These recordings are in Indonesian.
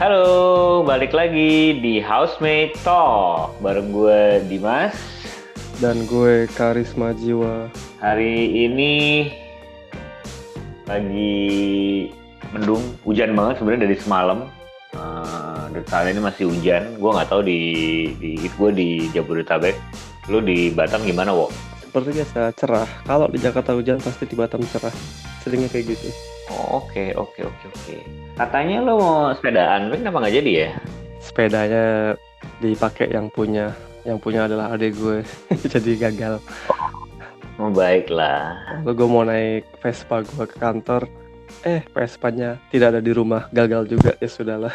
Halo, balik lagi di Housemate Talk bareng gue Dimas. Dan gue Karisma Jiwa. Hari ini lagi mendung, hujan banget sebenarnya dari semalam. Uh, dan saat ini masih hujan. Gue nggak tahu di di gue di Jabodetabek. Lu di Batam gimana, Wo? Seperti biasa cerah. Kalau di Jakarta hujan pasti di Batam cerah. Seringnya kayak gitu. Oh, Oke, oke, oke, oke. Katanya lo mau sepedaan, tapi kenapa nggak jadi ya? Sepedanya dipakai yang punya. Yang punya adalah adik gue. Jadi gagal. Oh, baiklah. Lalu gue mau naik Vespa gue ke kantor. Eh, Vespanya tidak ada di rumah. Gagal juga. Ya sudahlah.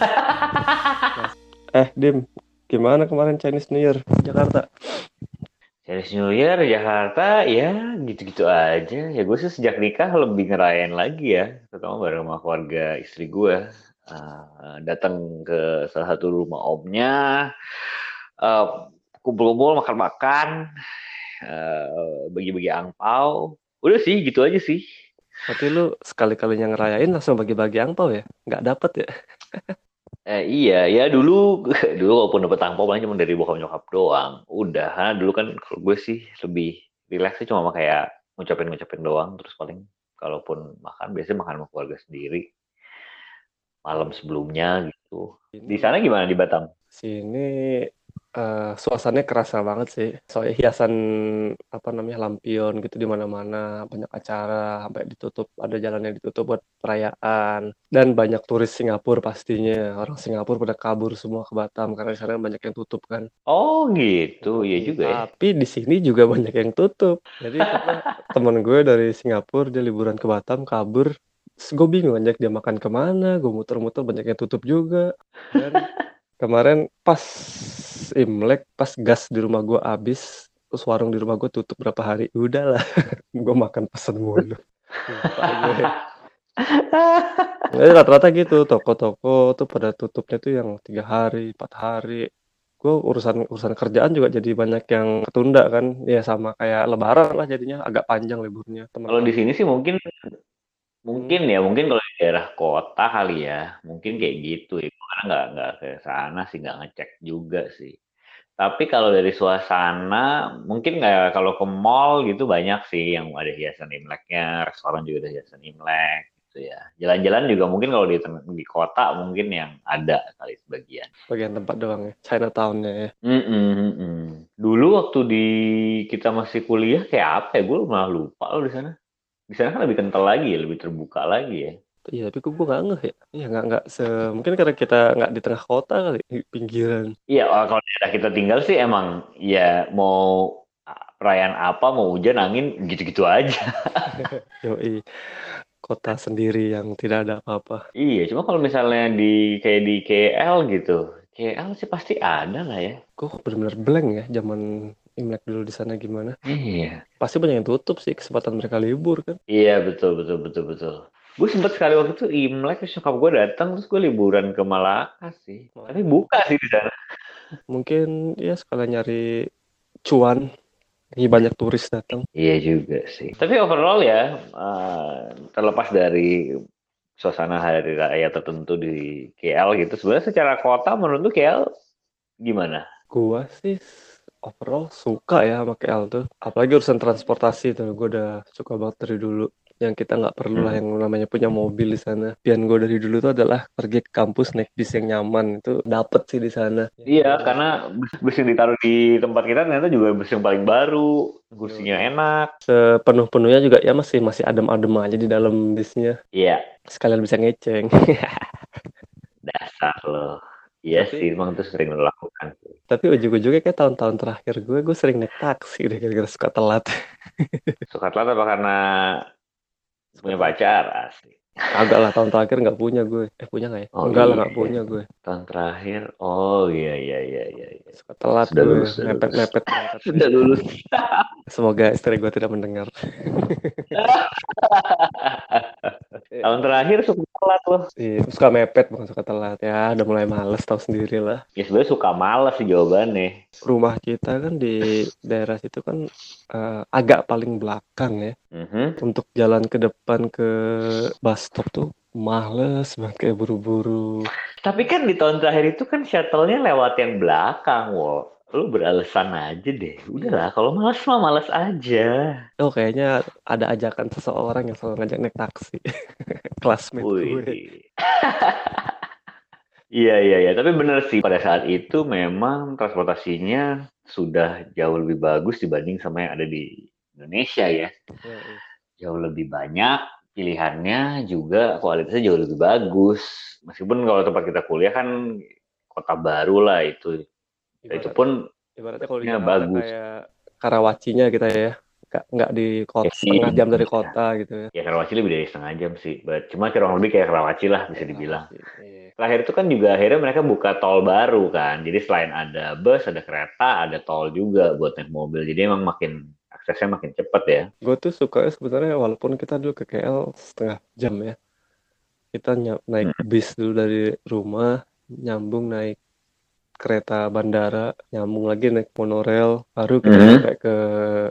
eh, Dim. Gimana kemarin Chinese New Year Jakarta? Chinese New Year Jakarta ya gitu-gitu aja. Ya gue sih sejak nikah lebih ngerayain lagi ya. Terutama bareng sama keluarga istri gue. Uh, datang ke salah satu rumah omnya. Uh, kumpul-kumpul makan-makan. Uh, bagi-bagi angpau. Udah sih gitu aja sih. Berarti lu sekali-kalinya ngerayain langsung bagi-bagi angpau ya? Nggak dapet ya? Eh, iya, ya dulu dulu walaupun dapet angpau paling cuma dari bokap nyokap doang. Udah, ha, dulu kan kalau gue sih lebih relax sih cuma kayak ngucapin-ngucapin doang terus paling kalaupun makan biasanya makan sama keluarga sendiri malam sebelumnya gitu. Di sana gimana di Batam? Sini uh, suasananya kerasa banget sih. Soalnya hiasan apa namanya lampion gitu di mana-mana, banyak acara sampai ditutup, ada jalan yang ditutup buat perayaan dan banyak turis Singapura pastinya. Orang Singapura pada kabur semua ke Batam karena di sana banyak yang tutup kan. Oh gitu, ya juga ya. Tapi di sini juga banyak yang tutup. Jadi teman gue dari Singapura dia liburan ke Batam kabur gue bingung ajak dia makan ke mana, gue muter-muter banyak yang tutup juga. Dan kemarin pas Imlek, pas gas di rumah gue habis, terus warung di rumah gue tutup berapa hari, udahlah, gue makan pesen mulu. Jadi rata-rata gitu, toko-toko tuh pada tutupnya tuh yang tiga hari, empat hari. Gue urusan urusan kerjaan juga jadi banyak yang ketunda kan, ya sama kayak Lebaran lah jadinya agak panjang liburnya. Kalau di sini sih mungkin Mungkin ya, mungkin kalau di daerah kota kali ya, mungkin kayak gitu ya. Karena nggak nggak ke sana sih, nggak ngecek juga sih. Tapi kalau dari suasana, mungkin kayak kalau ke mall gitu banyak sih yang ada hiasan Imleknya, restoran juga ada hiasan Imlek gitu ya. Jalan-jalan juga mungkin kalau di di kota mungkin yang ada kali sebagian. Bagian tempat doang ya, Chinatown-nya ya. Mm -mm, mm -mm. Dulu waktu di kita masih kuliah kayak apa ya? Gue malah lupa loh di sana. Di sana kan lebih kental lagi ya, lebih terbuka lagi ya. Iya, tapi gue nggak ngeh ya. Iya, nggak nggak se mungkin karena kita nggak di tengah kota kali, di pinggiran. Iya, kalau daerah kita tinggal sih emang ya mau perayaan apa, mau hujan, angin, gitu-gitu aja. Yoi, kota sendiri yang tidak ada apa-apa. Iya, cuma kalau misalnya di kayak di KL gitu, KL sih pasti ada lah ya. Gue benar-benar blank ya zaman Imlek dulu di sana gimana? Iya. Pasti banyak yang tutup sih kesempatan mereka libur kan. Iya betul betul betul betul. Gue sempat sekali waktu itu Imlek terus nyokap gue datang terus gue liburan ke Malaka sih. Tapi buka sih di sana. Mungkin ya sekalian nyari cuan. Ini banyak turis datang. Iya juga sih. Tapi overall ya uh, terlepas dari suasana hari raya tertentu di KL gitu sebenarnya secara kota menurut KL gimana? Gua sih overall suka ya sama KL tuh. Apalagi urusan transportasi tuh, gue udah suka banget dari dulu. Yang kita nggak perlu lah yang namanya punya mobil di sana. Pian gue dari dulu tuh adalah pergi ke kampus naik bis yang nyaman itu dapet sih di sana. Iya, karena bus yang ditaruh di tempat kita ternyata juga bus yang paling baru, kursinya enak. Sepenuh-penuhnya juga ya masih masih adem-adem aja di dalam bisnya. Iya. Sekalian bisa ngeceng. Dasar loh. Iya sih, emang itu sering lo lakukan. Tapi ujung-ujungnya kayak tahun-tahun terakhir gue, gue sering naik taksi deh gara-gara suka telat. suka telat apa karena punya pacar? Asli. Agak lah, tahun terakhir nggak punya gue. Eh, punya nggak ya? Oh, Enggak lah, iya. nggak punya gue. Tahun terakhir, oh iya iya iya iya. iya. Suka telat Sudah gue, lulus, sudah mepet-mepet. Sudah lulus. Semoga istri gue tidak mendengar. Tahun terakhir suka telat loh. Iya, suka mepet bukan suka telat. Ya, udah mulai males tahu sendiri lah. Ya sebenarnya suka malas sih jawabannya. Rumah kita kan di daerah situ kan eh, agak paling belakang ya. Mhm. Untuk jalan ke depan ke bus stop tuh Males banget kayak buru-buru. Tapi kan di tahun terakhir itu kan shuttle-nya lewat yang belakang, wo. Lu beralasan aja deh. Udahlah, kalau males mah males aja. Oh, kayaknya ada ajakan seseorang yang selalu ngajak naik taksi. Classmate gue. Iya, iya, iya. Tapi bener sih, pada saat itu memang transportasinya sudah jauh lebih bagus dibanding sama yang ada di Indonesia ya. Jauh lebih banyak, pilihannya juga kualitasnya jauh lebih bagus. Meskipun kalau tempat kita kuliah kan kota baru lah itu. Itu Ibarat, pun ibaratnya kalau ya, bagus. kayak Karawacinya kita ya. Nggak, di kota, Ya, setengah jam dari kota gitu ya. Ya Karawaci lebih dari setengah jam sih. But, cuma kurang lebih kayak Karawaci lah bisa dibilang. Iya. Terakhir itu kan juga akhirnya mereka buka tol baru kan. Jadi selain ada bus, ada kereta, ada tol juga buat naik mobil. Jadi emang makin aksesnya makin cepat ya. Gue tuh suka sebenarnya walaupun kita dulu ke KL setengah jam ya. Kita naik Hmm. bis dulu dari rumah, nyambung naik kereta bandara, nyambung lagi naik monorail, baru kita Mhm. sampai ke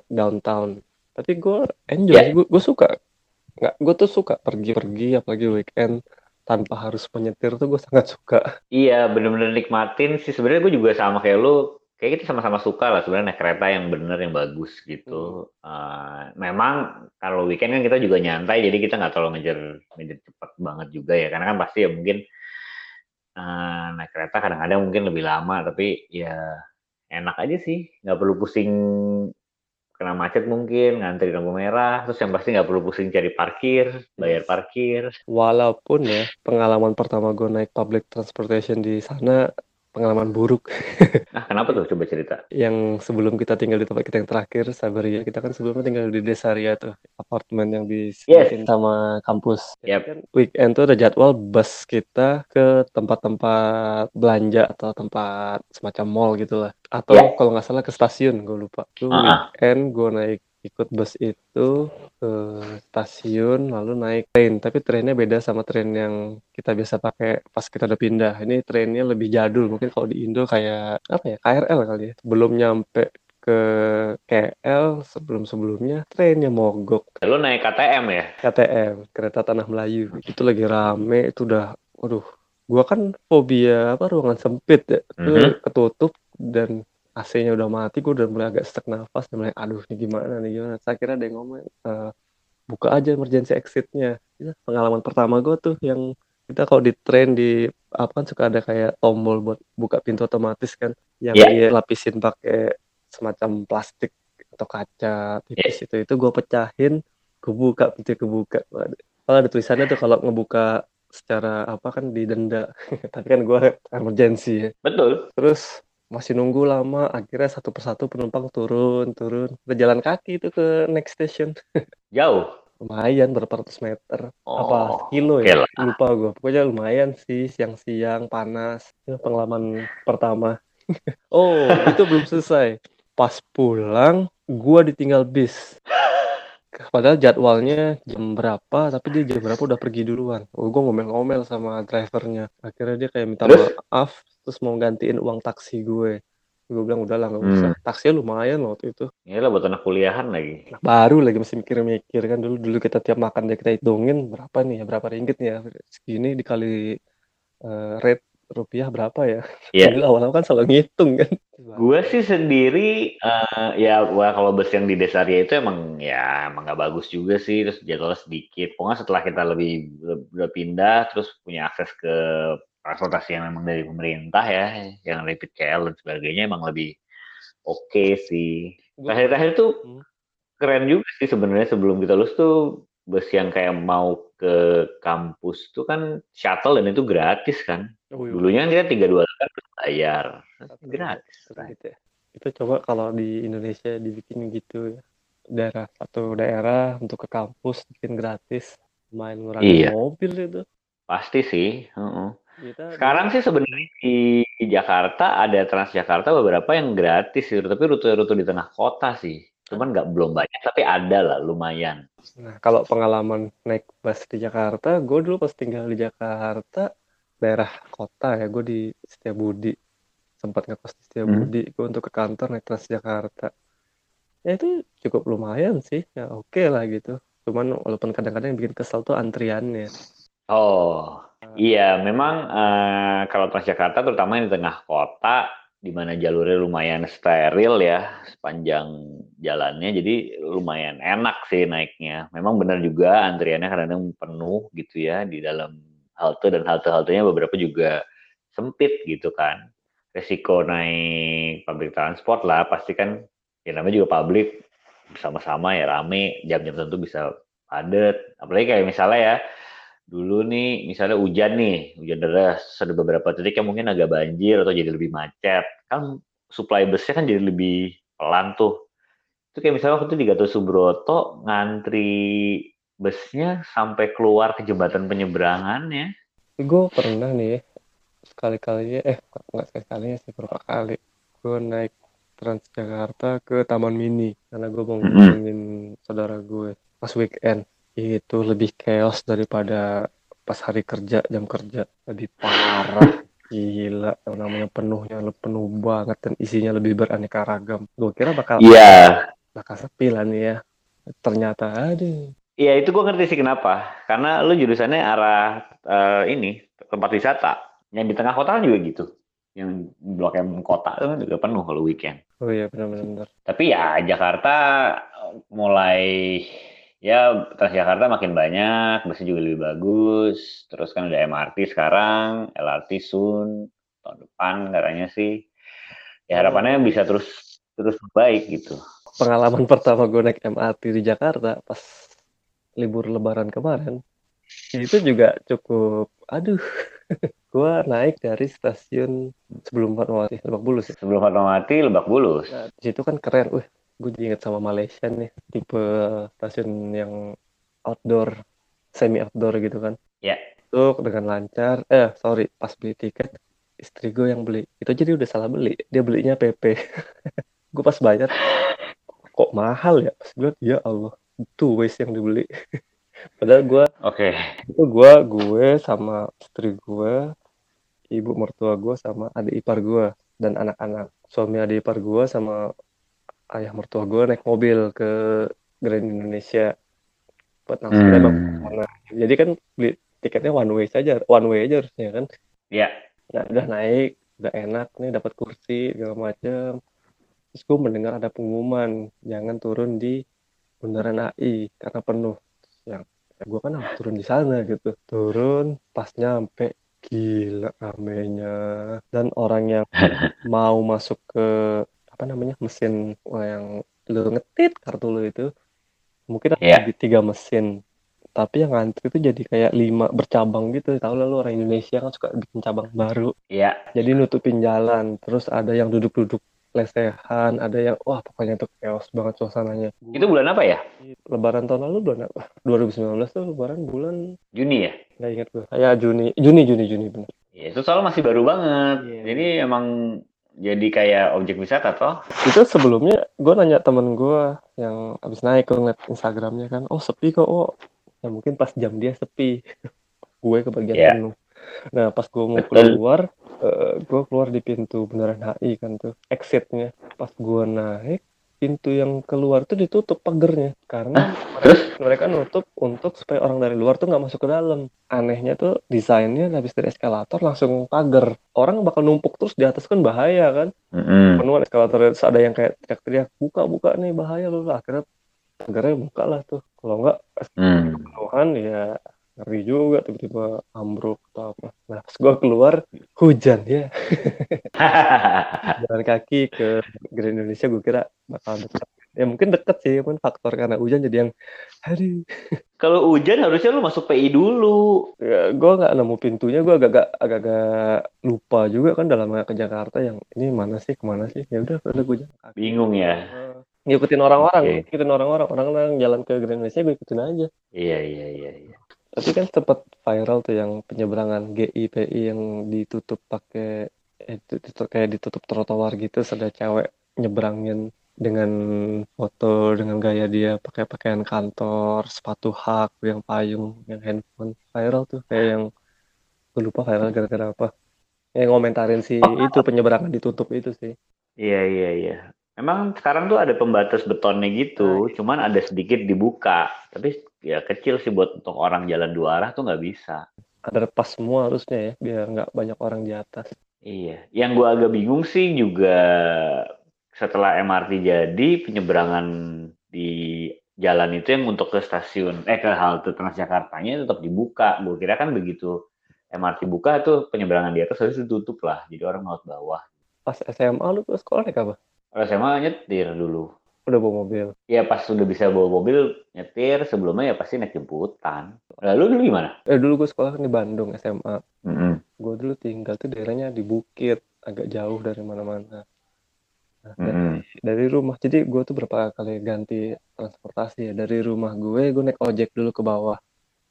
downtown. Tapi gue enjoy, gue gue suka. Nggak, gue tuh suka pergi-pergi, apalagi weekend tanpa harus menyetir tuh gue sangat suka. Iya, bener-bener nikmatin sih. Sebenarnya gue juga sama kayak lu. Kayak kita sama-sama suka lah sebenarnya naik kereta yang bener, yang bagus gitu. Eh, memang kalau weekend kan kita juga nyantai, jadi kita nggak terlalu ngejar ngejar cepat banget juga ya. Karena kan pasti ya mungkin eh, naik kereta kadang-kadang mungkin lebih lama, tapi ya enak aja sih. Nggak perlu pusing kena macet mungkin, ngantri lampu merah, terus yang pasti nggak perlu pusing cari parkir, bayar parkir. Walaupun ya pengalaman pertama gue naik public transportation di sana pengalaman buruk. Nah, kenapa tuh? Coba cerita. yang sebelum kita tinggal di tempat kita yang terakhir, Sabaria, kita kan sebelumnya tinggal di Desaria tuh, apartemen yang disediain sama kampus. Yap. kan weekend tuh ada jadwal bus kita ke tempat-tempat belanja atau tempat semacam mall gitu lah. Atau Ya. kalau nggak salah ke stasiun, gue lupa. Tuh Ah. weekend gue naik ikut bus itu ke stasiun lalu naik train. Tapi trennya beda sama tren yang kita biasa pakai pas kita udah pindah. Ini trennya lebih jadul. Mungkin kalau di Indo kayak apa ya KRL kali ya. Belum nyampe ke KL sebelum-sebelumnya trennya mogok. Lo naik KTM ya? KTM kereta tanah Melayu. Itu lagi rame itu udah waduh. Gua kan fobia apa ruangan sempit ya. Itu Mhm. ketutup dan AC-nya udah mati gue udah mulai agak stuck nafas dan mulai aduh ini gimana nih gimana? Saya kira ada yang ngomong "Eh, buka aja emergency exit-nya. Ya, pengalaman pertama gue tuh yang kita kalau di train di apa kan suka ada kayak tombol buat buka pintu otomatis kan yang Iya. dia lapisin pakai semacam plastik atau kaca tipis itu itu gue pecahin gue buka pintu kebuka. Kalau ada tulisannya tuh kalau ngebuka secara apa kan didenda tapi kan gue emergency ya. Betul. terus masih nunggu lama akhirnya satu persatu penumpang turun turun. Udah jalan kaki itu ke next station. Jauh. lumayan berapa ratus meter. Oh, apa kilo ya lah. lupa gue pokoknya lumayan sih siang-siang panas. Itu pengalaman pertama. Oh. Itu belum selesai. Pas pulang gua ditinggal bis padahal jadwalnya jam berapa tapi dia jam berapa udah pergi duluan. Oh gue ngomel-ngomel sama drivernya. Akhirnya dia kayak minta Terus? maaf terus mau gantiin uang taksi gue. Gue bilang udahlah nggak usah. Hmm. taksinya lumayan loh waktu itu. Ini lah buat anak kuliahan lagi. Nah, baru lagi masih mikir-mikir. Kan dulu dulu kita tiap makan dia kita hitungin berapa nih ya? Berapa ringgit nih ya? Segini dikali eh, rate rupiah berapa ya Iya. dulu awal-awal kan selalu ngitung kan Gue sih sendiri, eh, ya wah, kalau bus yang di Desaria itu emang ya emang nggak bagus juga sih, terus jadwalnya sedikit. Pokoknya setelah kita lebih udah pindah, terus punya akses ke transportasi yang memang dari pemerintah ya, yang rapid KL dan sebagainya emang lebih oke sih. Gua- Terakhir-terakhir tuh Hmm. keren juga sih sebenarnya sebelum kita lulus tuh bus yang kayak mau ke kampus tuh kan shuttle dan itu gratis kan. Oh, iya. Dulunya kan kita tiga dua terus bayar. Gratis. gitu ya. Itu coba kalau di Indonesia dibikin gitu ya. Daerah satu daerah untuk ke kampus bikin gratis. Main ngurangin Iya. mobil itu. Pasti sih. heeh. Kita Sekarang sih sebenarnya di, di Jakarta ada Transjakarta beberapa yang gratis sih, tapi rute-rute di tengah kota sih. Cuman nggak belum banyak, tapi ada lah lumayan. Nah, kalau pengalaman naik bus di Jakarta, gue dulu pas tinggal di Jakarta, daerah kota ya, gue di Setiabudi. Sempat ngekos di Setiabudi, gue untuk ke kantor naik Transjakarta. Ya itu cukup lumayan sih, ya oke lah gitu. Cuman walaupun kadang-kadang yang bikin kesel tuh antriannya. Oh, iya memang uh, kalau Transjakarta terutama di tengah kota di mana jalurnya lumayan steril ya sepanjang jalannya jadi lumayan enak sih naiknya. Memang benar juga antriannya kadang-kadang penuh gitu ya di dalam halte dan halte-haltenya beberapa juga sempit gitu kan. Resiko naik public transport lah pasti kan ya namanya juga public sama-sama ya rame jam-jam tentu bisa padat. Apalagi kayak misalnya ya dulu nih misalnya hujan nih hujan deras ada beberapa titik yang mungkin agak banjir atau jadi lebih macet kan supply busnya kan jadi lebih pelan tuh itu kayak misalnya waktu itu di Gatot Subroto ngantri busnya sampai keluar ke jembatan penyeberangannya. Gue pernah nih sekali-kalinya eh nggak sekali-kalinya sih beberapa kali. Gue naik Transjakarta ke Taman Mini karena gue mau ngomongin saudara gue pas weekend. Itu lebih chaos daripada pas hari kerja jam kerja. Lebih parah gila. Yang namanya penuhnya penuh banget dan isinya lebih beraneka ragam. Gue kira bakal iya. yeah. bakal sepi lah nih ya. Ternyata ada iya itu gue ngerti sih kenapa karena lu jurusannya arah uh, ini tempat wisata yang di tengah kota kan juga gitu yang blok M kota itu kan juga penuh kalau weekend oh iya benar-benar tapi ya Jakarta mulai ya Transjakarta makin banyak, busnya juga lebih bagus. Terus kan udah MRT sekarang, LRT soon, tahun depan katanya sih. Ya harapannya bisa terus terus baik gitu. Pengalaman pertama gue naik MRT di Jakarta pas libur lebaran kemarin, itu juga cukup, aduh, gue naik dari stasiun sebelum Fatmawati, Lebak Bulus. Ya. Sebelum Fatmawati, Lebak Bulus. Nah, di situ kan keren, wih gue inget sama Malaysia nih tipe stasiun yang outdoor semi outdoor gitu kan ya yeah. itu dengan lancar eh sorry pas beli tiket istri gue yang beli itu jadi udah salah beli dia belinya PP gue pas bayar kok mahal ya pas gue ya Allah itu waste yang dibeli padahal gue oke okay. itu gue gue sama istri gue ibu mertua gue sama adik ipar gue dan anak-anak suami adik ipar gue sama ayah mertua gue naik mobil ke Grand Indonesia buat langsung hmm. Jadi kan beli tiketnya one way saja, one way aja harusnya kan. Iya. Yeah. Nah, udah naik, udah enak nih dapat kursi segala macam. Terus gue mendengar ada pengumuman jangan turun di Bundaran AI karena penuh. Yang ya gue kan harus turun di sana gitu. Turun pas nyampe gila ramenya dan orang yang mau masuk ke apa namanya mesin yang lu ngetit kartu lu itu mungkin ada yeah. tiga mesin tapi yang ngantri itu jadi kayak lima bercabang gitu tahu lalu orang Indonesia kan suka bikin cabang baru Iya. jadi nutupin jalan terus ada yang duduk-duduk lesehan ada yang wah pokoknya itu chaos banget suasananya. Itu bulan apa ya? Lebaran tahun lalu bulan apa? 2019 tuh lebaran bulan Juni ya? Nggak ingat gue kayak Juni. Juni Juni Juni benar ya, itu soal masih baru banget. Yeah. jadi emang jadi kayak objek wisata toh? Itu sebelumnya gue nanya temen gue yang abis naik gue ngeliat Instagramnya kan, oh sepi kok, oh. Ya mungkin pas jam dia sepi, gue kebagian yeah. penuh. Nah pas gue mau keluar, uh, eh, gue keluar di pintu beneran HI kan tuh, exitnya. Pas gue naik, pintu yang keluar tuh ditutup pagernya karena mereka, mereka nutup untuk supaya orang dari luar tuh nggak masuk ke dalam. Anehnya tuh desainnya habis dari eskalator langsung pagar. Orang bakal numpuk terus di atas kan bahaya kan. Mm-hmm. Penuhan eskalator ada yang kayak teriak-teriak buka buka nih bahaya loh. Akhirnya pagarnya buka lah tuh. Kalau nggak mm. penuhan ya ngeri juga tiba-tiba ambruk atau apa. Nah pas gue keluar hujan ya. Jalan kaki ke Grand Indonesia gue kira bakal dekat. Ya mungkin deket sih, pun faktor karena hujan jadi yang hari. Kalau hujan harusnya lu masuk PI dulu. Ya, gue nggak nemu pintunya, gue agak-agak agak lupa juga kan dalam ke Jakarta yang ini mana sih ke mana sih? Ya udah, udah gue jalan. Bingung ya. Ngikutin orang-orang, okay. ngikutin orang-orang, orang orang jalan ke Grand Indonesia gue ikutin aja. Iya iya iya. iya. Tapi kan sempat viral tuh yang penyeberangan GIPI yang ditutup pakai itu, itu kayak ditutup trotoar gitu, ada cewek nyebrangin dengan foto dengan gaya dia pakai pakaian kantor, sepatu hak, yang payung, yang handphone viral tuh kayak yang gue lupa viral gara-gara apa. Yang ngomentarin si itu penyeberangan ditutup itu sih. Iya iya iya. Emang sekarang tuh ada pembatas betonnya gitu, cuman ada sedikit dibuka. Tapi ya kecil sih buat untuk orang jalan dua arah tuh nggak bisa. underpass semua harusnya ya, biar nggak banyak orang di atas. Iya, yang gua agak bingung sih juga setelah MRT jadi penyeberangan di jalan itu yang untuk ke stasiun eh ke halte Transjakartanya tetap dibuka. Gue kira kan begitu MRT buka tuh penyeberangan di atas harus ditutup lah, jadi orang lewat bawah. Pas SMA lu ke sekolah naik apa? Kalau SMA nyetir dulu. Udah bawa mobil. Ya pas sudah bisa bawa mobil nyetir, sebelumnya ya pasti naik jemputan. Lalu dulu gimana? Eh dulu gue sekolah di Bandung SMA. Mm -hmm. Gue dulu tinggal tuh daerahnya di bukit, agak jauh dari mana-mana. Nah, Mm -hmm. dari rumah, jadi gue tuh berapa kali ganti transportasi ya. Dari rumah gue, gue naik ojek dulu ke bawah.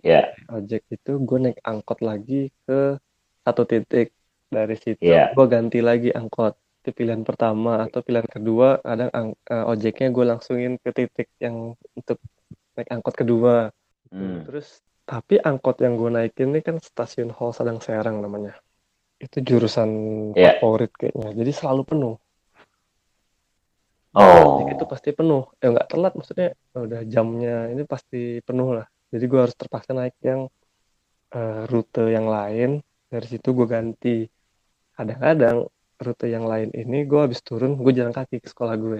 Ya. Ojek itu gue naik angkot lagi ke satu titik. Dari situ Iya. gue ganti lagi angkot. Itu pilihan pertama atau pilihan kedua, kadang ang- eh, ojeknya gue langsungin ke titik yang untuk naik angkot kedua. Hmm. Terus tapi angkot yang gue naikin ini kan stasiun Hall Sadang Serang namanya. Itu jurusan Iya. favorit kayaknya. Jadi selalu penuh. Oh. Ojek itu pasti penuh. Ya nggak telat maksudnya udah jamnya ini pasti penuh lah. Jadi gue harus terpaksa naik yang eh, rute yang lain. Dari situ gue ganti. Kadang-kadang rute yang lain ini gue habis turun gue jalan kaki ke sekolah gue.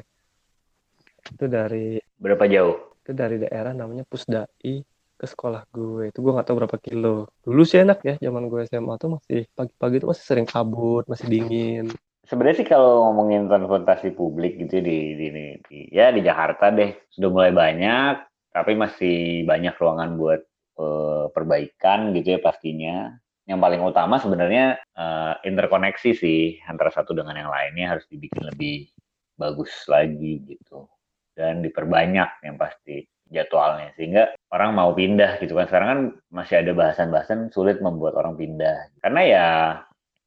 Itu dari Berapa jauh? itu dari daerah namanya Pusdai ke sekolah gue itu gue nggak tahu berapa kilo dulu sih enak ya zaman gue SMA tuh masih pagi-pagi tuh masih sering kabut masih dingin Sebenarnya sih kalau ngomongin transportasi publik gitu di, di, di, di- ya di Jakarta deh sudah mulai banyak, tapi masih banyak ruangan buat eh, perbaikan gitu ya pastinya. Yang paling utama sebenarnya eh, interkoneksi sih antara satu dengan yang lainnya harus dibikin lebih bagus lagi gitu. Dan diperbanyak yang pasti jadwalnya. Sehingga orang mau pindah gitu kan. Sekarang kan masih ada bahasan-bahasan sulit membuat orang pindah. Karena ya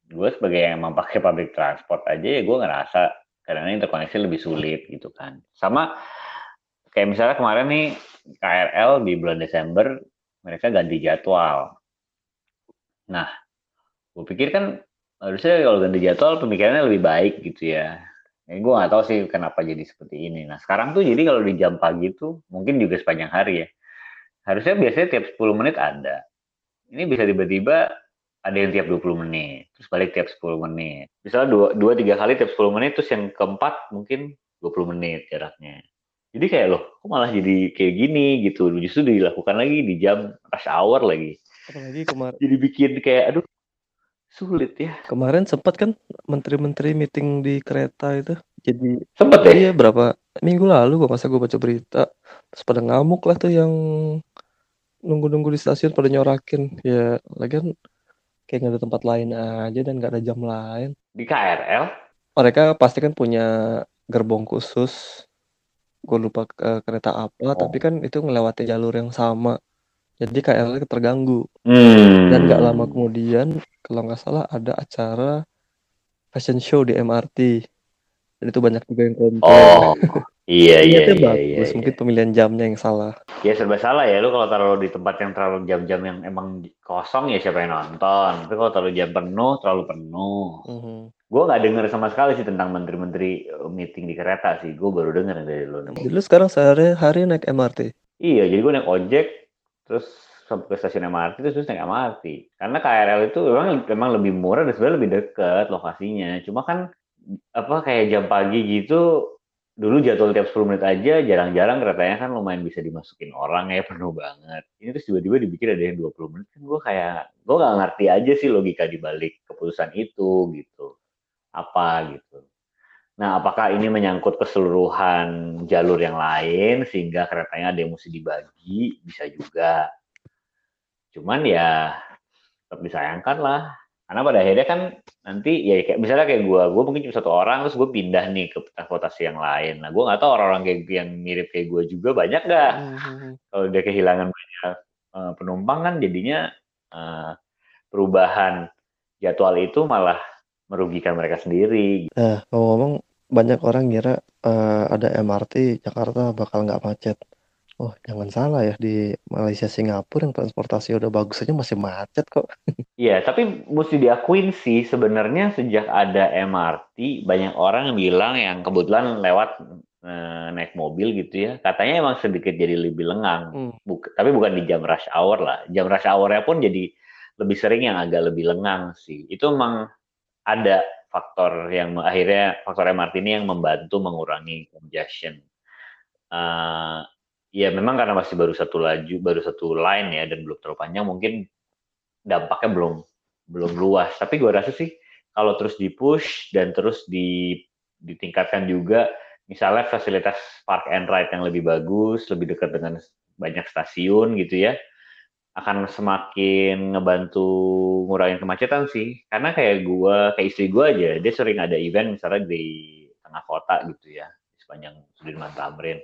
gue sebagai yang emang pakai public transport aja ya gue ngerasa karena interkoneksi lebih sulit gitu kan. Sama kayak misalnya kemarin nih KRL di bulan Desember mereka ganti jadwal nah gue pikir kan harusnya kalau ganti jadwal pemikirannya lebih baik gitu ya Ya, gue nggak tahu sih kenapa jadi seperti ini. Nah sekarang tuh jadi kalau di jam pagi tuh mungkin juga sepanjang hari ya. Harusnya biasanya tiap 10 menit ada. Ini bisa tiba-tiba ada yang tiap 20 menit, terus balik tiap 10 menit. Misalnya dua, dua tiga kali tiap 10 menit, terus yang keempat mungkin 20 menit jaraknya. Jadi kayak loh, kok malah jadi kayak gini gitu. Justru dilakukan lagi di jam rush hour lagi. Apalagi kemarin Jadi bikin kayak aduh sulit ya. kemarin sempat kan menteri-menteri meeting di kereta itu. Jadi Sempet deh. iya berapa minggu lalu gua masa gue baca berita. Terus pada ngamuk lah tuh yang nunggu-nunggu di stasiun pada nyorakin. Ya lagian kayak nggak ada tempat lain aja dan nggak ada jam lain. Di KRL, mereka pasti kan punya gerbong khusus. Gue lupa ke kereta apa Oh. tapi kan itu ngelewati jalur yang sama jadi KRL terganggu hmm. dan nggak lama kemudian kalau nggak salah ada acara fashion show di MRT dan itu banyak juga yang komplain Oh, iya iya iya, bagus iya, iya. mungkin pemilihan jamnya yang salah Ya serba salah ya lu kalau taruh di tempat yang terlalu jam-jam yang emang kosong ya siapa yang nonton. Tapi kalau taruh jam penuh terlalu penuh. Mhm. Gue nggak denger sama sekali sih tentang menteri-menteri eh, meeting di kereta sih. Gue baru denger dari lu. lu sekarang sehari-hari naik MRT Iya, jadi gue naik ojek terus sampai ke stasiun MRT terus, terus naik MRT. Karena KRL itu memang memang lebih murah dan sebenarnya lebih dekat lokasinya. Cuma kan apa kayak jam pagi gitu dulu jadwal tiap 10 menit aja jarang-jarang keretanya kan lumayan bisa dimasukin orang ya penuh banget. Ini terus tiba-tiba dibikin ada yang 20 menit kan gue kayak gue nggak ngerti aja sih logika dibalik keputusan itu gitu. Apa gitu. Nah, apakah ini menyangkut keseluruhan jalur yang lain sehingga keretanya ada yang mesti dibagi? Bisa juga. Cuman ya tetap disayangkan lah. Karena pada akhirnya kan nanti ya kayak misalnya kayak gue, gue mungkin cuma satu orang terus gue pindah nih ke transportasi yang lain. Nah, gue nggak tahu orang-orang kayak yang mirip kayak gue juga banyak nggak? Mhm. Kalau dia kehilangan banyak eh, penumpang kan jadinya eh, perubahan jadwal itu malah merugikan mereka sendiri. Nah, ngomong-ngomong banyak orang ngira eh, ada MRT Jakarta bakal nggak macet. Oh, jangan salah ya di Malaysia Singapura yang transportasi udah bagus aja masih macet kok. Iya, tapi mesti diakuin sih sebenarnya sejak ada MRT banyak orang yang bilang yang kebetulan lewat eh, naik mobil gitu ya, katanya emang sedikit jadi lebih lengang. Hmm. Buk- tapi bukan di jam rush hour lah. Jam rush hournya pun jadi lebih sering yang agak lebih lengang sih. Itu memang ada faktor yang akhirnya faktor MRT ini yang membantu mengurangi congestion. Uh, ya memang karena masih baru satu laju, baru satu line ya dan belum terlalu panjang, mungkin dampaknya belum belum luas. Tapi gue rasa sih kalau terus di push dan terus di ditingkatkan juga, misalnya fasilitas park and ride yang lebih bagus, lebih dekat dengan banyak stasiun gitu ya, akan semakin ngebantu ngurangin kemacetan sih. Karena kayak gue, kayak istri gue aja, dia sering ada event misalnya di tengah kota gitu ya, di sepanjang Sudirman Tamrin.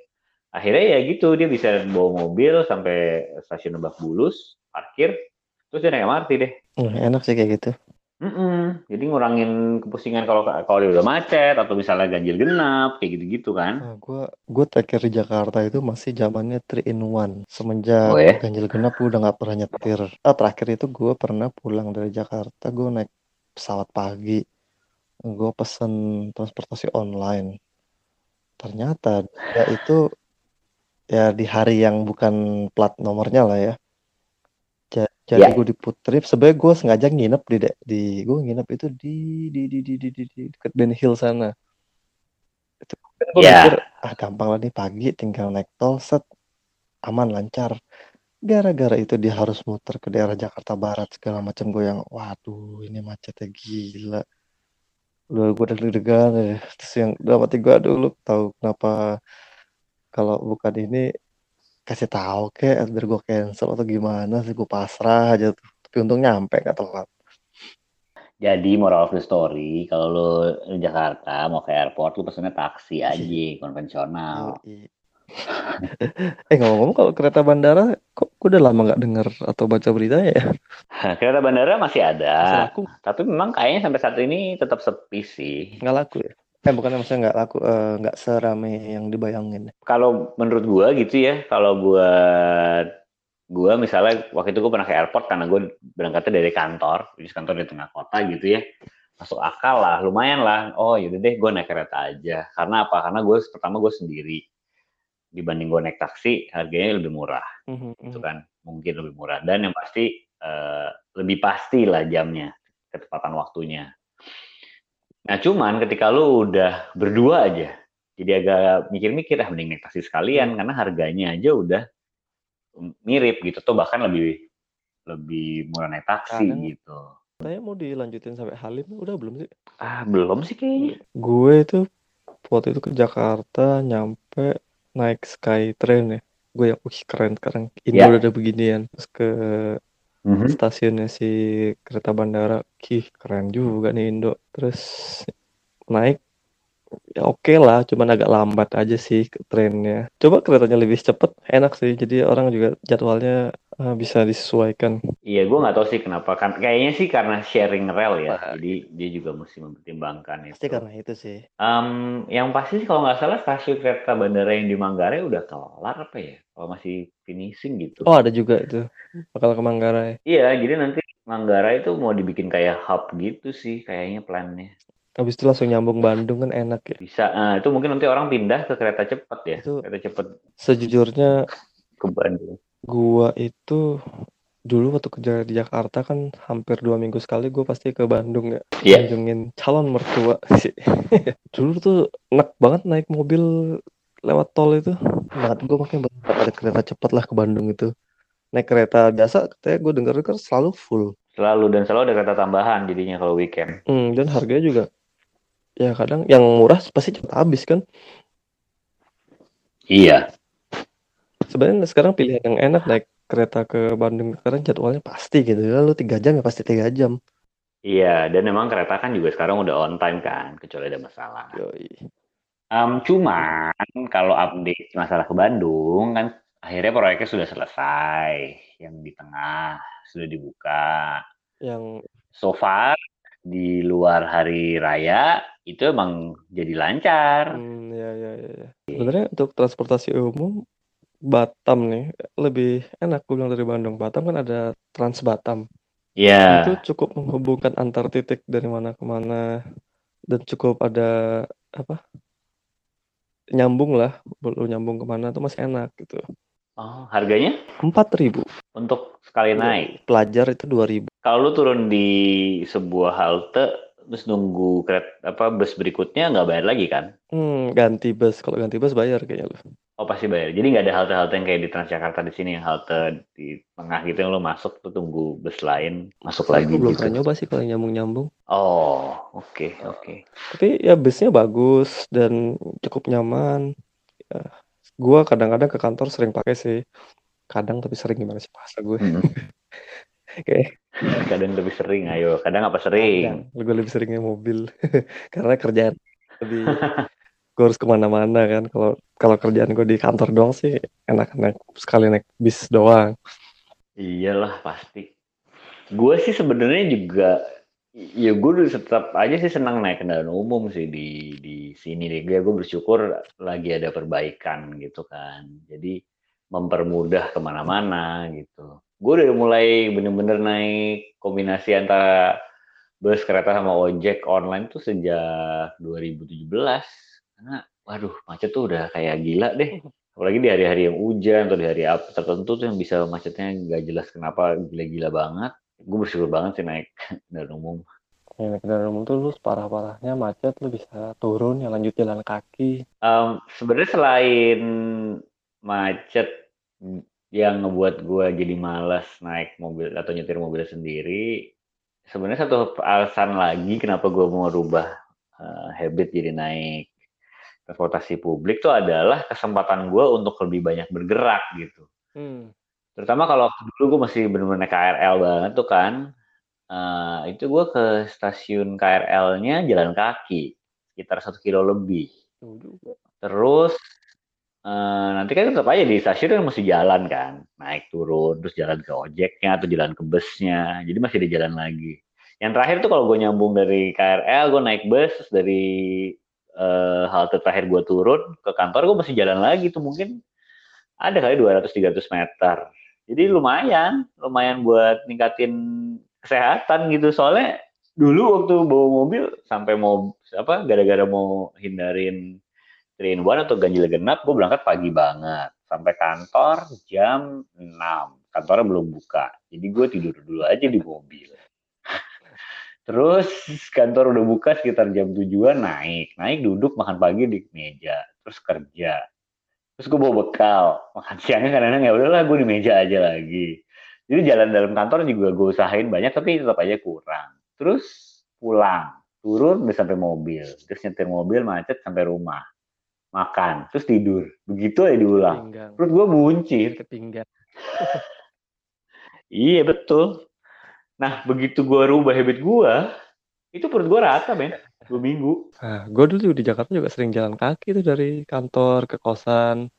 Akhirnya ya gitu, dia bisa bawa mobil sampai stasiun Lebak Bulus, parkir, terus dia naik MRT deh. enak sih kayak gitu. Mm-mm. Jadi ngurangin kepusingan kalau kalau dia udah macet atau misalnya ganjil genap kayak gitu-gitu kan. Nah, gue gue terakhir di Jakarta itu masih zamannya 3 in 1. Semenjak Oh ya? ganjil genap gue udah nggak pernah nyetir. Ah, terakhir itu gue pernah pulang dari Jakarta, gue naik pesawat pagi. Gue pesen transportasi online. Ternyata ya itu ya di hari yang bukan plat nomornya lah ya. Jadi Ya. gue di Putrip, sebenarnya gue sengaja nginep di di gue nginep itu di di di di di di, di deket Ben Hill sana. Itu kan gue Ya. mikir ah gampang lah nih pagi tinggal naik tol set aman lancar. Gara-gara itu dia harus muter ke daerah Jakarta Barat segala macam gue yang waduh ini macetnya gila. Lu gue deg-degan ya. Terus yang hati gue aduh lu tahu kenapa kalau bukan ini kasih tahu kek biar gue cancel atau gimana sih gue pasrah aja tuh. Tapi untung nyampe nggak telat. Jadi moral of the story, kalau lu di Jakarta mau ke airport lu pesennya taksi aja konvensional. Eh ngomong-ngomong kalau kereta bandara kok gue udah lama nggak denger atau baca beritanya ya? Kereta bandara masih Masih ada, laku. Tapi memang kayaknya sampai saat ini tetap sepi sih. nggak laku ya eh bukannya maksudnya nggak laku eh, nggak serame yang dibayangin Kalau menurut gua gitu ya, kalau gua gua misalnya waktu itu gua pernah ke airport karena gua berangkatnya dari kantor, jadi kantor di tengah kota gitu ya. Masuk akal lah, lumayan lah. Oh yaudah deh, gua naik kereta aja. Karena apa? Karena gue pertama gue sendiri. Dibanding gue naik taksi, harganya lebih murah, Mhm, gitu mhm. kan? Mungkin lebih murah. Dan yang pasti eh, lebih pasti lah jamnya, ketepatan waktunya. Nah cuman ketika lu udah berdua aja, jadi agak mikir-mikir ah mending naik taksi sekalian Hmm. karena harganya aja udah mirip gitu tuh bahkan lebih lebih murah naik taksi Kadang- gitu. saya mau dilanjutin sampai Halim udah belum sih Ah belum sih kayaknya. gue itu waktu itu ke Jakarta nyampe naik Skytrain ya gue yang wih keren sekarang Indo Ya. udah ada beginian terus ke Mhm. stasiunnya si kereta bandara. Kih keren juga nih Indo. Terus naik ya oke lah cuman agak lambat aja sih trennya. Coba keretanya lebih cepet enak sih. Jadi orang juga jadwalnya bisa disesuaikan Iya gue nggak tahu sih kenapa kan kayaknya sih karena sharing rel ya. Wah. Jadi dia juga mesti mempertimbangkan itu. pasti karena itu sih Em, yang pasti sih kalau nggak salah stasiun kereta bandara yang di Manggarai udah kelar apa ya? Kalau masih finishing gitu. oh ada juga itu bakal ke Manggarai Iya, jadi nanti Manggarai itu mau dibikin kayak hub gitu sih kayaknya plannya. habis itu langsung nyambung Bandung kan enak ya Bisa, nah, itu mungkin nanti orang pindah ke kereta cepat ya. Itu- Kereta cepat sejujurnya ke Bandung. Gua itu dulu waktu kerja di Jakarta kan hampir dua minggu sekali gue pasti ke Bandung ya Iya. kunjungin calon mertua sih dulu tuh enak banget naik mobil lewat tol itu banget gue makanya berharap ada kereta cepat lah ke Bandung itu naik kereta biasa katanya gue denger denger selalu full Selalu dan selalu ada kereta tambahan jadinya kalau weekend. hmm, dan harganya juga ya kadang yang murah pasti cepat habis kan Iya. Sebenarnya sekarang pilihan yang enak naik kereta ke Bandung sekarang jadwalnya pasti gitu lalu tiga jam ya pasti tiga jam Iya, dan memang kereta kan juga sekarang udah on time kan, kecuali ada masalah. Yoi. Em, cuman kalau update masalah ke Bandung kan akhirnya proyeknya sudah selesai, yang di tengah sudah dibuka. yang So far di luar hari raya itu emang jadi lancar. Hmm, ya, ya, ya, ya. Sebenarnya untuk transportasi umum Batam nih lebih enak gue bilang dari Bandung. Batam kan ada Trans Batam. Iya. Itu cukup menghubungkan antar titik dari mana ke mana dan cukup ada apa? Nyambung lah, belum nyambung ke mana tuh masih enak gitu. Oh, harganya Empat ribu. untuk sekali naik. Pelajar itu 2000. Kalau lu turun di sebuah halte terus nunggu kereta apa bus berikutnya nggak bayar lagi kan? Hmm, ganti bus. Kalau ganti bus bayar kayaknya lu. Oh pasti bayar. Jadi nggak ada halte-halte yang kayak di Transjakarta di sini yang halte di tengah gitu yang lo masuk tuh tunggu bus lain masuk lagi Gue belum gitu. pernah nyoba sih kalau yang nyambung-nyambung. Oh oke oke. Tapi ya busnya bagus dan cukup nyaman. Ya, gua kadang-kadang ke kantor sering pakai sih. Kadang tapi sering gimana sih bahasa gue. Mm. Kayak Kadang lebih sering ayo. Kadang apa sering? kadang gue lebih seringnya mobil karena kerjaan lebih gue harus ke mana-mana kan. Kalau kalau kerjaan gue di kantor doang sih enak-enak sekali naik bis doang. Iyalah pasti. Gue sih sebenarnya juga ya gue tetap aja sih senang naik kendaraan umum sih di di sini deh. Gue gue bersyukur lagi ada perbaikan gitu kan. Jadi mempermudah ke mana-mana gitu. Gue udah mulai bener-bener naik kombinasi antara bus kereta sama ojek online tuh sejak 2017 karena waduh macet tuh udah kayak gila deh. Apalagi di hari-hari yang hujan atau di hari apa tertentu tuh yang bisa macetnya nggak jelas kenapa gila-gila banget. Gue bersyukur banget sih naik kendaraan umum. Ya, naik kendaraan umum tuh lu parah-parahnya macet lu bisa turun ya lanjut jalan kaki. Em, sebenarnya selain macet yang ngebuat gue jadi malas naik mobil atau nyetir mobil sendiri sebenarnya satu alasan lagi kenapa gue mau rubah eh, habit jadi naik transportasi publik tuh adalah kesempatan gue untuk lebih banyak bergerak gitu. Hmm. terutama kalau dulu gue masih bener-bener naik KRL banget tuh kan eh, itu gue ke stasiun KRL-nya jalan kaki sekitar satu kilo lebih. Terus eh, nanti kan tetap aja di stasiun kan mesti jalan kan. Naik turun terus jalan ke ojeknya atau jalan ke busnya. Jadi masih di jalan lagi. Yang terakhir tuh kalau gue nyambung dari KRL gue naik bus dari eh, halte terakhir gue turun ke kantor gue masih jalan lagi tuh mungkin. Ada kali 200-300 meter. Jadi lumayan lumayan buat ningkatin kesehatan gitu. Soalnya dulu waktu bawa mobil sampai mau apa gara-gara mau hindarin 3 in 1 atau ganjil genap gue berangkat pagi banget. Sampai kantor jam 6 kantornya belum buka. Jadi gue tidur dulu aja di mobil. Terus kantor udah buka sekitar jam tujuan naik. Naik duduk makan pagi di meja. Terus kerja. Terus gue bawa bekal. Makan siangnya kadang-kadang ya udahlah gue di meja aja lagi. Jadi jalan dalam kantor juga gue usahain banyak tapi tetap aja kurang. Terus pulang. Turun udah sampai mobil. Terus nyetir mobil macet sampai rumah makan terus tidur. Begitu aja diulang. Pinggang. perut gue buncit. Iya betul. Nah begitu gue rubah habit gue itu perut gue rata men dua minggu. Nah, gue dulu di Jakarta juga sering jalan kaki tuh dari kantor ke kosan.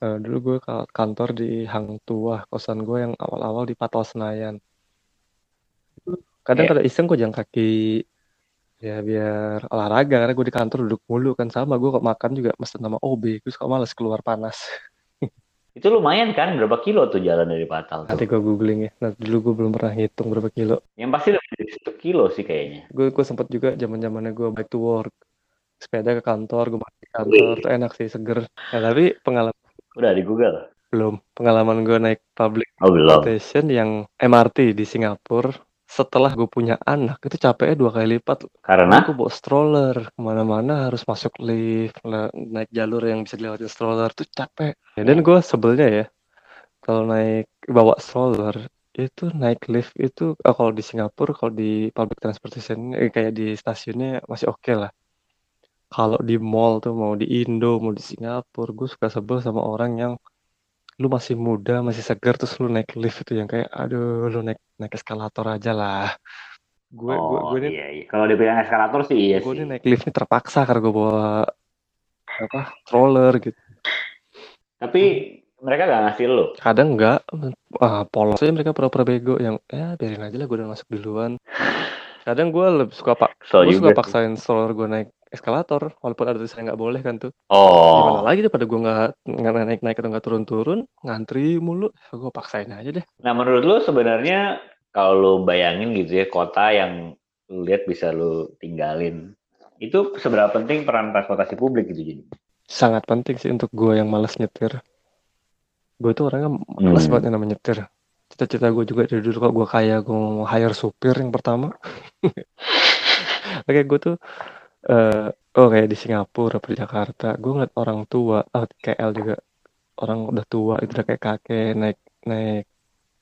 Eh, dulu gue ke kantor di Hang Tuah, kosan gue yang awal-awal di Patol Senayan. Kadang kada iseng gue jalan kaki, ya biar olahraga karena gue di kantor duduk mulu kan sama gue kok makan juga mesen sama OB, gue suka males keluar panas. itu lumayan kan berapa kilo tuh jalan dari Patal Nanti tuh gue googling ya. Nah, dulu gue belum pernah hitung berapa kilo. yang pasti lebih dari satu kilo sih kayaknya Gue gue sempet juga zaman zamannya gue back to work, sepeda ke kantor, gue makan di kantor, tuh enak sih seger. Nah, tapi pengalaman udah di Google belum, pengalaman gue naik public oh belum transportation yang MRT di Singapura setelah gue punya anak itu capeknya dua kali lipat. Karena? Aku bawa stroller. Ke mana-mana harus masuk lift naik jalur yang bisa dilewatin stroller. Tuh capek. Ya, dan gue sebelnya ya kalau naik bawa stroller itu naik lift itu ah, kalau di Singapura kalau di public transportation eh, kayak di stasiunnya masih oke lah. Kalau di mall tuh mau di Indo mau di Singapura gue suka sebel sama orang yang lu masih muda masih segar terus lu naik lift itu yang kayak aduh lu naik naik eskalator aja lah. Gue gue oh gue ini iya, iya. kalau dibilang eskalator sih iya gue sih. ini naik lift ini terpaksa karena gue bawa apa stroller gitu. Tapi mereka gak ngasih lo kadang enggak ah, polos aja mereka pura-pura bego yang ya biarin aja lah gue udah masuk duluan. Kadang gue lebih suka pak so gue suka paksain stroller gue naik eskalator walaupun ada tulisannya nggak boleh kan tuh. Gimana oh lagi daripada gue nggak nggak naik naik atau nggak turun-turun ngantri mulu. Gue paksain aja deh. Nah menurut lo sebenarnya kalau lo bayangin gitu ya kota yang lo lihat bisa lo tinggalin itu seberapa penting peran transportasi publik gitu jadi sangat penting sih untuk gue yang malas nyetir. Gue tuh orangnya malas Hmm. banget yang namanya nyetir. Cita-cita gue juga dari dulu kalau gue kaya gue mau hire supir yang pertama. Oke gue tuh uh, oh kayak di Singapura atau Jakarta. Gue ngeliat orang tua oh, KL juga. Orang udah tua itu udah kayak kakek naik naik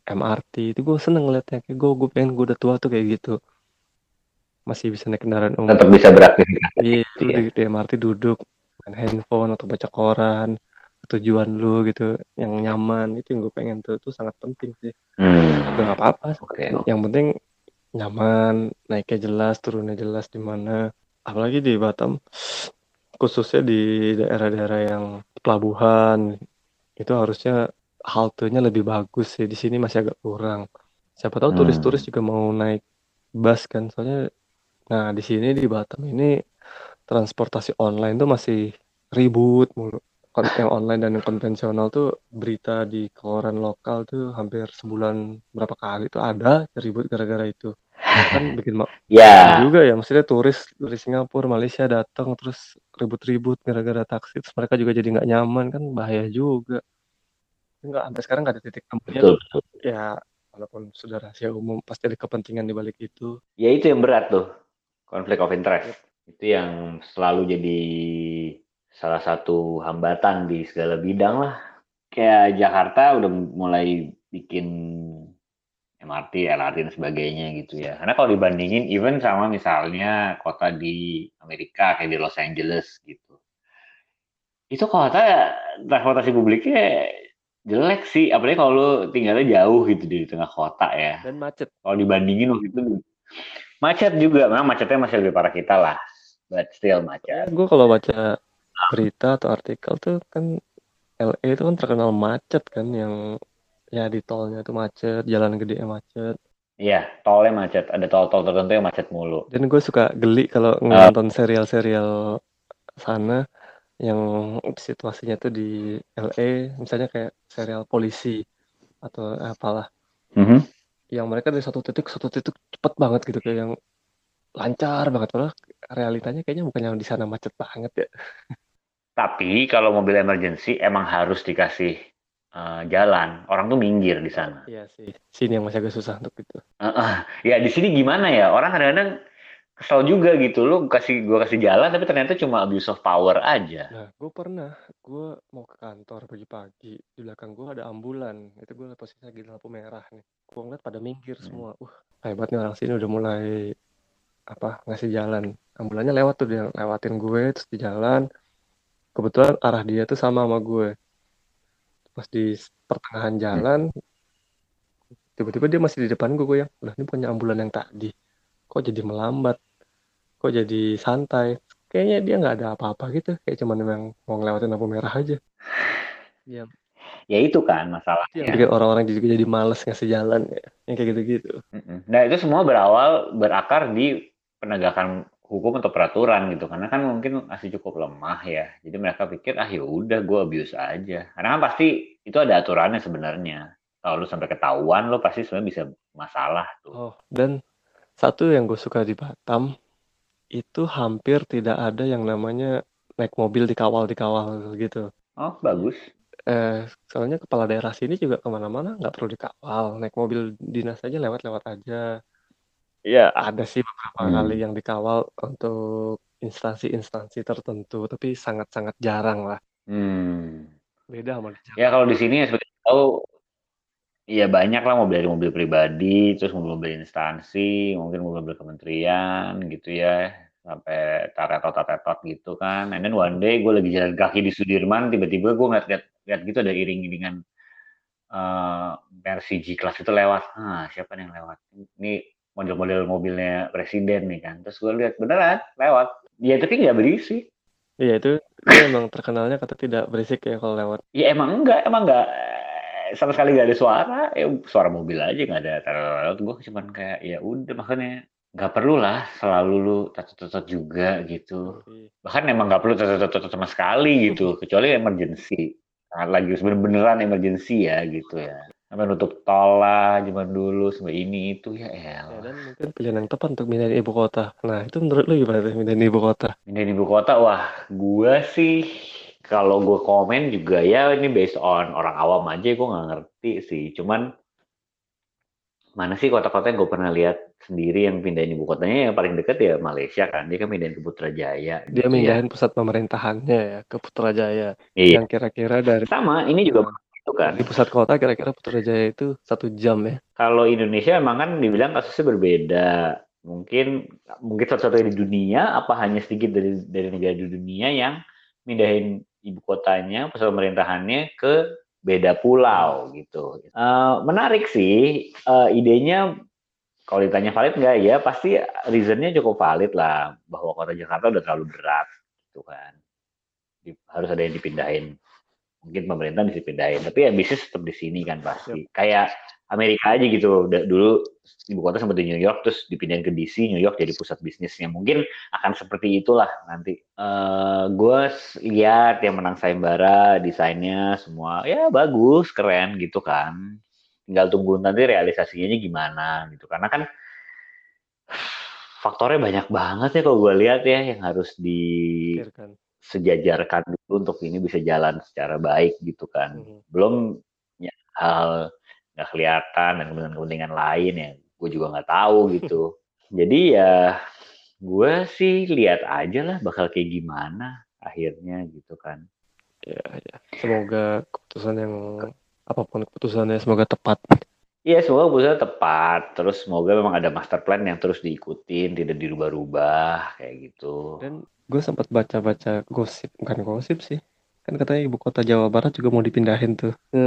MRT itu gue seneng ngeliatnya. Kayak gue gue pengen gue udah tua tuh kayak gitu. Masih bisa naik kendaraan umum. Tetap bisa beraktivitas iya gitu ya. di, di MRT duduk main handphone atau baca koran tujuan lu gitu yang nyaman. Itu yang gue pengen tuh itu sangat penting sih. Hmm. nggak apa-apa. Okay. yang penting nyaman naiknya jelas turunnya jelas di mana apalagi di Batam khususnya di daerah-daerah yang pelabuhan itu harusnya haltenya lebih bagus sih. Di sini masih agak kurang. Siapa tahu turis-turis hmm. juga mau naik bus kan. Soalnya nah di sini di Batam ini transportasi online tuh masih ribut mulu. Yang online dan yang konvensional tuh berita di koran lokal tuh hampir sebulan berapa kali tuh ada ribut gara-gara itu kan bikin ya. juga ya maksudnya turis dari Singapura Malaysia datang terus ribut-ribut gara-gara taksi terus mereka juga jadi nggak nyaman kan bahaya juga. Nggak sampai sekarang nggak ada titik temunya. Ya walaupun sudah rahasia umum pasti ada kepentingan di balik itu. Ya itu yang berat tuh konflik of interest. Yep. itu yang selalu jadi salah satu hambatan di segala bidang lah. Kayak Jakarta udah mulai bikin MRT, LRT dan sebagainya gitu ya. Karena kalau dibandingin even sama misalnya kota di Amerika kayak di Los Angeles gitu. Itu kota transportasi publiknya jelek sih, apalagi kalau lu tinggalnya jauh gitu di tengah kota ya. Dan macet. Kalau dibandingin waktu itu macet juga, memang macetnya masih lebih parah kita lah. But still macet. Gue kalau baca berita atau artikel tuh kan LA itu kan terkenal macet kan yang ya di tolnya tuh macet, jalan gede macet. Iya, tolnya macet. Ada tol-tol tertentu yang macet mulu. Dan gue suka geli kalau ah. nonton serial-serial sana yang situasinya tuh di LA, misalnya kayak serial polisi atau apalah. Mm -hmm. Yang mereka dari satu titik satu titik cepet banget gitu kayak yang lancar banget padahal realitanya kayaknya bukan yang di sana macet banget ya. Tapi kalau mobil emergency emang harus dikasih uh, jalan. Orang tuh minggir di sana. Iya sih. Sini yang masih agak susah untuk itu. Uh, uh, ya di sini gimana ya? Orang kadang-kadang kesel juga gitu. Lu kasih gua kasih jalan tapi ternyata cuma abuse of power aja. Nah, gue pernah. Gue mau ke kantor pagi-pagi. Di belakang gue ada ambulan. Itu gue posisi lagi lampu merah nih. Gue ngeliat pada minggir hmm. semua. Uh, hebat nih orang sini udah mulai apa ngasih jalan. Ambulannya lewat tuh dia lewatin gue terus di jalan kebetulan arah dia tuh sama sama gue pas di pertengahan hmm. jalan tiba-tiba dia masih di depan gue gue yang lah ini punya ambulan yang tadi. Kok jadi melambat? Kok jadi santai? Kayaknya dia nggak ada apa-apa gitu. Kayak cuman memang mau ngelewatin lampu merah aja. Ya. Ya itu kan masalahnya. Yang bikin orang-orang juga jadi males ngasih jalan ya. Yang kayak gitu-gitu. Nah itu semua berawal berakar di penegakan hukum atau peraturan gitu. Karena kan mungkin masih cukup lemah ya. Jadi mereka pikir ah ya udah gue abuse aja. Karena kan pasti itu ada aturannya sebenarnya. Kalau lu sampai ketahuan lo pasti sebenarnya bisa masalah tuh. Oh dan satu yang gue suka di Batam itu hampir tidak ada yang namanya naik mobil dikawal dikawal gitu. Oh bagus. Eh soalnya kepala daerah sini juga ke mana-mana nggak perlu dikawal naik mobil dinas aja lewat-lewat aja Ya ada sih beberapa hmm. kali yang dikawal untuk instansi-instansi tertentu, tapi sangat-sangat jarang lah. Hmm. Beda sama di Ya kalau di sini ya seperti tahu, ya banyak lah mobil dari mobil pribadi, terus mobil-mobil instansi, mungkin mobil-mobil kementerian gitu ya, sampai taretot-taretot gitu kan. And then one day gue lagi jalan kaki di Sudirman, tiba-tiba gue ngeliat lihat gitu ada iring-iringan uh, Mercy G-Class itu lewat. Ah, siapa nih yang lewat? Ini model-model mobilnya presiden nih kan. Terus gue lihat beneran lewat. Dia tapi nggak berisi. Iya itu dia emang terkenalnya kata tidak berisik ya kalau lewat. Iya emang enggak, emang enggak sama sekali nggak ada suara. Ya suara mobil aja nggak ada. Terus gue cuman kayak ya udah makanya nggak perlu lah selalu lu tetot juga gitu. Bahkan emang nggak perlu tetot sama sekali gitu, kecuali emergency. Nah, lagi bener-beneran emergency ya gitu ya sampai nutup tol lah zaman dulu sampai ini itu ya el. Ya, dan mungkin pilihan yang tepat untuk pindahin ibu kota. Nah itu menurut lu gimana tuh pindahin ibu kota? Pindahin ibu kota wah gue sih kalau gue komen juga ya ini based on orang awam aja gue nggak ngerti sih. Cuman mana sih kota-kota yang gue pernah lihat sendiri yang pindahin ibu kotanya yang paling deket ya Malaysia kan dia kan pindahin ke Putrajaya dia gitu ya. mindahin pusat pemerintahannya ya ke Putrajaya iya yang kira-kira dari sama ini juga begitu kan di pusat kota kira-kira Putrajaya itu satu jam ya kalau Indonesia emang kan dibilang kasusnya berbeda mungkin mungkin satu-satunya di dunia apa hanya sedikit dari dari negara di dunia yang mindahin ibu kotanya pusat pemerintahannya ke beda pulau gitu. Uh, menarik sih uh, idenya. Kalau ditanya valid nggak ya pasti reasonnya cukup valid lah bahwa kota Jakarta udah terlalu berat gitu kan. Harus ada yang dipindahin. Mungkin pemerintah bisa pindahin, tapi ya bisnis tetap di sini kan pasti. Yep. Kayak Amerika aja gitu. Dulu ibu kota sempat di New York, terus dipindahin ke DC, New York jadi pusat bisnisnya. Mungkin akan seperti itulah nanti. Uh, eh, gue lihat yang menang sayembara, desainnya semua ya bagus, keren gitu kan. Tinggal tunggu nanti realisasinya gimana gitu. Karena kan faktornya banyak banget ya kalau gue lihat ya yang harus di sejajarkan dulu untuk ini bisa jalan secara baik gitu kan. Hmm. Belum ya, hal nggak kelihatan dan kepentingan-kepentingan lain yang gue juga nggak tahu gitu. Jadi ya gue sih lihat aja lah bakal kayak gimana akhirnya gitu kan. Ya, ya. Semoga keputusan yang apa pun keputusannya semoga tepat. Iya, semoga keputusannya tepat. Terus semoga memang ada master plan yang terus diikutin, tidak dirubah-rubah kayak gitu. Dan gue sempat baca-baca gosip, bukan gosip sih kan katanya ibu kota Jawa Barat juga mau dipindahin tuh ke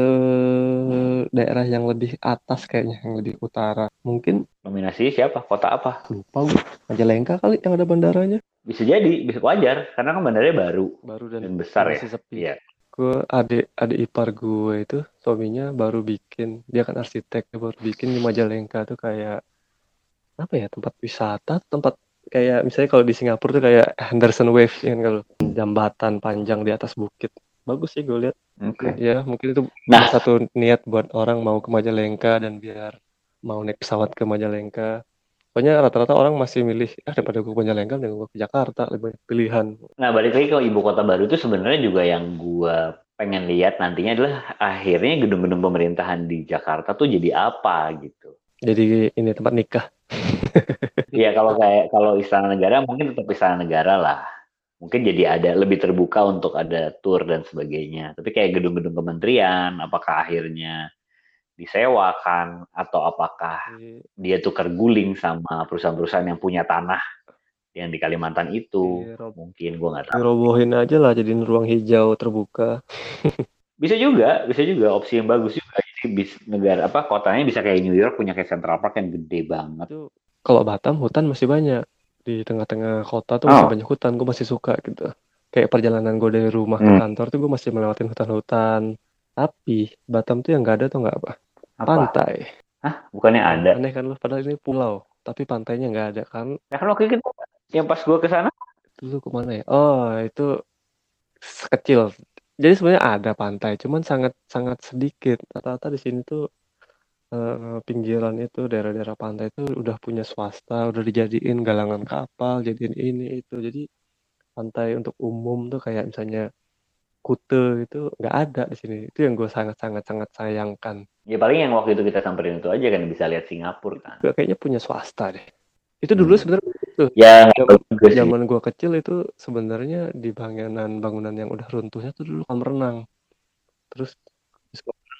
daerah yang lebih atas kayaknya yang lebih utara mungkin nominasi siapa kota apa lupa gue Majalengka kali yang ada bandaranya bisa jadi bisa wajar karena kan bandaranya baru baru dan, dan besar ya sepi. Iya. Gue adik adik ipar gue itu suaminya baru bikin dia kan arsitek dia baru bikin di Majalengka tuh kayak apa ya tempat wisata tempat kayak misalnya kalau di Singapura tuh kayak Henderson Wave ya kan kalau jembatan panjang di atas bukit bagus sih gue lihat okay. ya mungkin itu nah. satu niat buat orang mau ke Majalengka dan biar mau naik pesawat ke Majalengka pokoknya rata-rata orang masih milih ah daripada gue ke Majalengka dan gue ke Jakarta lebih banyak pilihan nah balik lagi ke ibu kota baru itu sebenarnya juga yang gue pengen lihat nantinya adalah akhirnya gedung-gedung pemerintahan di Jakarta tuh jadi apa gitu jadi ini tempat nikah Iya kalau kayak kalau istana negara mungkin tetap istana negara lah. Mungkin jadi ada lebih terbuka untuk ada tour dan sebagainya. Tapi kayak gedung-gedung kementerian, apakah akhirnya disewakan atau apakah iya. dia tukar guling sama perusahaan-perusahaan yang punya tanah yang di Kalimantan itu iya, mungkin gue nggak tahu. Robohin aja lah jadi ruang hijau terbuka. bisa juga, bisa juga opsi yang bagus juga. Jadi bis, negara apa kotanya bisa kayak New York punya kayak Central Park yang gede banget. Itu kalau Batam hutan masih banyak. Di tengah-tengah kota tuh masih oh. banyak hutan, gue masih suka gitu. Kayak perjalanan gue dari rumah ke hmm. kantor tuh gue masih melewati hutan-hutan. Tapi Batam tuh yang gak ada tuh nggak apa? Apa? Pantai. Hah? Bukannya ada? Aneh kan lu, padahal ini pulau, tapi pantainya nggak ada kan? Ya kan waktu itu yang pas gue ke sana Itu tuh ke mana ya? Oh, itu kecil. Jadi sebenarnya ada pantai, cuman sangat sangat sedikit. Rata-rata di sini tuh uh, pinggiran itu, daerah-daerah pantai itu udah punya swasta, udah dijadiin galangan kapal, jadiin ini itu. Jadi pantai untuk umum tuh kayak misalnya Kute itu nggak ada di sini. Itu yang gue sangat-sangat sangat sayangkan. Ya paling yang waktu itu kita samperin itu aja kan bisa lihat Singapura kan. Gue kayaknya punya swasta deh. Itu dulu hmm. sebenarnya itu. Ya, zaman gue kecil itu sebenarnya di bangunan bangunan yang udah runtuhnya tuh dulu kolam renang. Terus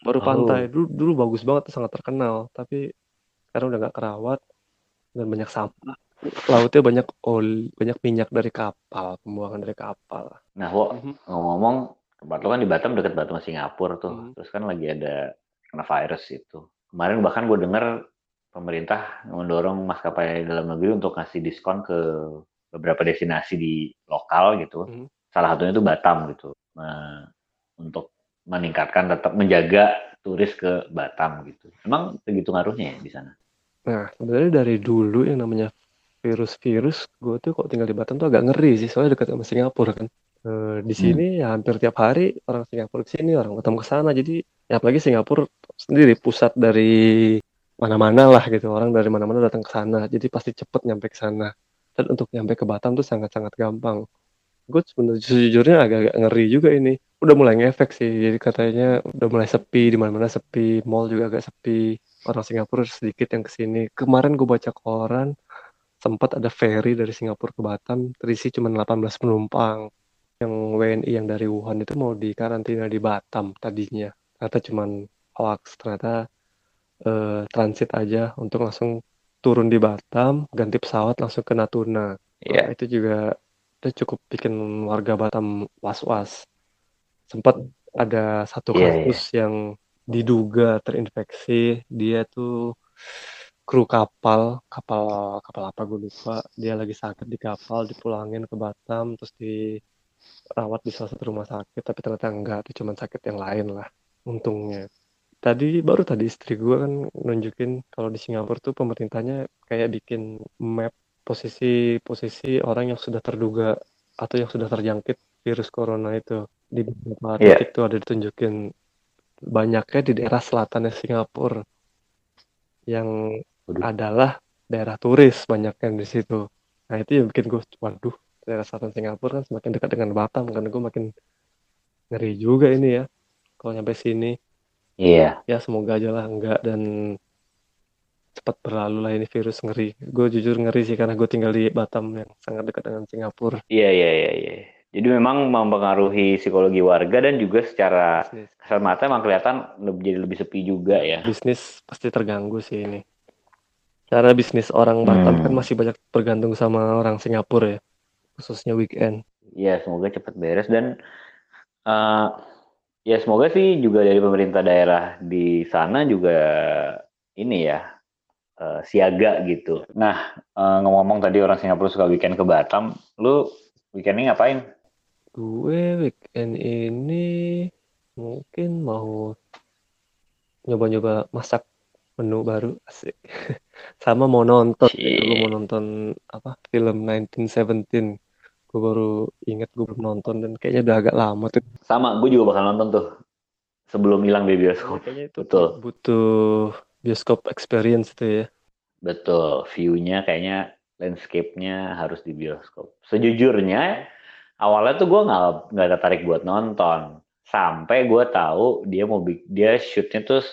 baru oh. pantai dulu dulu bagus banget sangat terkenal tapi sekarang udah nggak kerawat dan banyak sampah lautnya banyak oli banyak minyak dari kapal pembuangan dari kapal nah wo, mm-hmm. ngomong-ngomong tempat lo kan di Batam dekat Batam Singapura tuh mm-hmm. terus kan lagi ada kena virus itu kemarin bahkan gue dengar pemerintah mendorong maskapai dalam negeri untuk ngasih diskon ke beberapa destinasi di lokal gitu mm-hmm. salah satunya itu Batam gitu nah, untuk meningkatkan tetap menjaga turis ke Batam gitu. Emang segitu ngaruhnya ya di sana? Nah, sebenarnya dari dulu yang namanya virus-virus, gue tuh kok tinggal di Batam tuh agak ngeri sih, soalnya dekat sama Singapura kan. E, di hmm. sini hmm. ya hampir tiap hari orang Singapura ke sini, orang Batam ke sana. Jadi ya apalagi Singapura sendiri pusat dari mana-mana lah gitu. Orang dari mana-mana datang ke sana. Jadi pasti cepet nyampe ke sana. Dan untuk nyampe ke Batam tuh sangat-sangat gampang gue sebenarnya sejujurnya agak-agak ngeri juga ini udah mulai ngefek sih jadi katanya udah mulai sepi di mana-mana sepi mall juga agak sepi orang Singapura sedikit yang ke sini. Kemarin gue baca koran sempat ada ferry dari Singapura ke Batam terisi cuma 18 penumpang. Yang WNI yang dari Wuhan itu mau dikarantina di Batam tadinya. Ternyata cuma hoax. Ternyata eh, transit aja untuk langsung turun di Batam, ganti pesawat langsung ke Natuna. Iya. Wah, itu juga itu cukup bikin warga Batam was-was. Sempat ada satu Iya, iya. kasus yang diduga terinfeksi. Dia tuh kru kapal, kapal kapal apa gue lupa. Dia lagi sakit di kapal, dipulangin ke Batam, terus dirawat di salah satu rumah sakit. Tapi ternyata enggak, itu cuma sakit yang lain lah. Untungnya. Tadi baru tadi istri gue kan nunjukin kalau di Singapura tuh pemerintahnya kayak bikin map posisi posisi orang yang sudah terduga atau yang sudah terjangkit virus corona itu di beberapa Iya. titik tuh ada ditunjukin banyaknya di daerah selatannya Singapura yang Waduh. adalah daerah turis banyaknya di situ. Nah itu yang bikin gue, waduh, daerah selatan Singapura kan semakin dekat dengan Batam kan gue makin ngeri juga ini ya kalau nyampe sini. Iya. Ya semoga aja lah enggak dan cepat berlalu lah ini virus ngeri. Gue jujur ngeri sih karena gue tinggal di Batam yang sangat dekat dengan Singapura. Iya, iya, iya, iya. Jadi memang mempengaruhi psikologi warga dan juga secara Bisnis, kasat mata emang kelihatan lebih jadi lebih sepi juga ya. bisnis pasti terganggu sih ini. Cara bisnis orang Batam kan Hmm. masih banyak bergantung sama orang Singapura ya, khususnya weekend. Iya, semoga cepat beres dan eh, ya semoga sih juga dari pemerintah daerah di sana juga ini ya eh, siaga gitu. Nah, eh, ngomong-ngomong tadi orang Singapura suka weekend ke Batam, lu weekendnya ngapain? Gue weekend ini mungkin mau nyoba-nyoba masak menu baru asik. Sama mau nonton. Gue mau Cie. nonton apa film 1917. Gue baru inget gue belum nonton dan kayaknya udah agak lama tuh. Sama, gue juga bakal nonton tuh sebelum hilang di bioskop. Kayaknya itu Betul, butuh bioskop experience itu ya. betul. View-nya kayaknya landscape-nya harus di bioskop. Sejujurnya awalnya tuh gue nggak nggak tertarik buat nonton sampai gue tahu dia mau dia shootnya tuh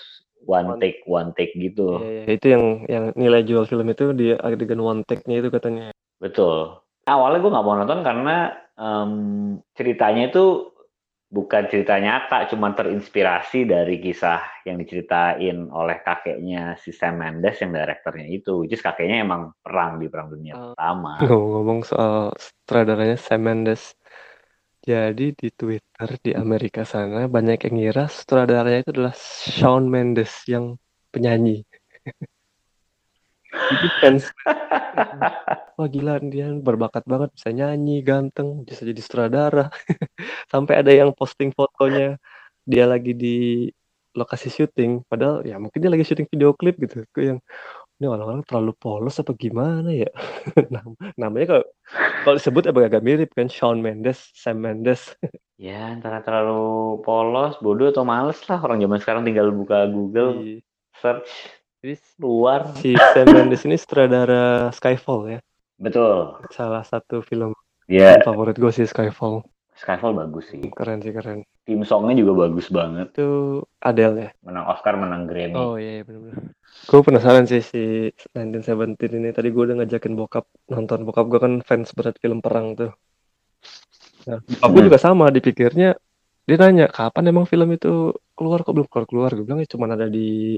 one take one take gitu iya. Itu yang yang nilai jual film itu dia adegan one take-nya itu katanya. betul awalnya gue nggak mau nonton karena em, ceritanya itu bukan cerita nyata cuma terinspirasi dari kisah yang diceritain oleh kakeknya si Sam Mendes yang direkturnya itu is kakeknya emang perang di perang dunia Uh, pertama ngomong-ngomong soal sutradaranya Sam Mendes. Jadi di Twitter di Amerika sana banyak yang ngira sutradaranya itu adalah Shawn Mendes yang penyanyi. Fans wah gila dia berbakat banget bisa nyanyi, ganteng, bisa jadi sutradara. Sampai ada yang posting fotonya dia lagi di lokasi syuting, padahal ya mungkin dia lagi syuting video klip gitu. Gue yang ini orang-orang terlalu polos apa gimana ya? Nam- Namanya kalau kalau disebut agak-agak mirip kan Shawn Mendes, Sam Mendes. ya antara terlalu polos bodoh atau males lah orang zaman sekarang tinggal buka Google Di search jadi luar si Sam Mendes ini sutradara Skyfall ya. betul Salah satu film film favorit gue sih Skyfall. Skyfall bagus sih Keren sih keren. tim songnya juga bagus banget Itu Adele ya. menang Oscar menang Grammy Oh iya, iya benar-benar. Gue penasaran sih si 1917 ini. Tadi gue udah ngajakin bokap nonton. Bokap gue kan fans berat film perang tuh. Nah, bokap gue Mm-mm. juga sama dipikirnya. Dia nanya, kapan emang film itu keluar? Kok belum keluar-keluar? Gue bilang, ya cuma ada di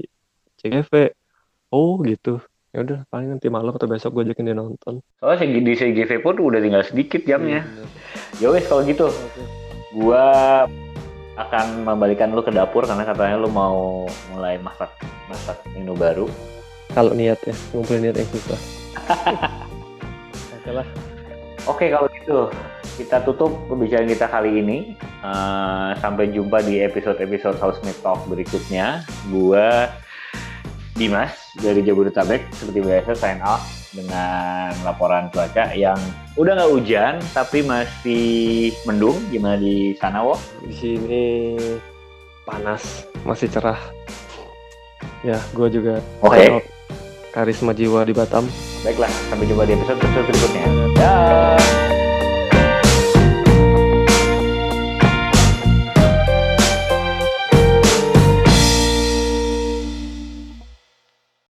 CGV. Oh gitu. Ya udah, paling nanti malam atau besok gue ajakin dia nonton. soalnya di CGV pun udah tinggal sedikit Iya jamnya bener. ya wes kalau gitu gua akan membalikan lu ke dapur karena katanya lu mau mulai masak masak menu baru Kalau niat ya, ngumpulin niat yang susah. Oke lah. Oke kalau gitu kita tutup pembicaraan kita kali ini. Eh, sampai jumpa di episode-episode Housemate Talk berikutnya. Gua Dimas dari Jabodetabek seperti biasa sign off dengan laporan cuaca yang udah nggak hujan tapi masih mendung. Gimana di sana wo? Di sini panas, masih cerah. Ya, gue juga Oke. out. Karisma jiwa di Batam. Baiklah sampai jumpa di episode-episode berikutnya. Dah.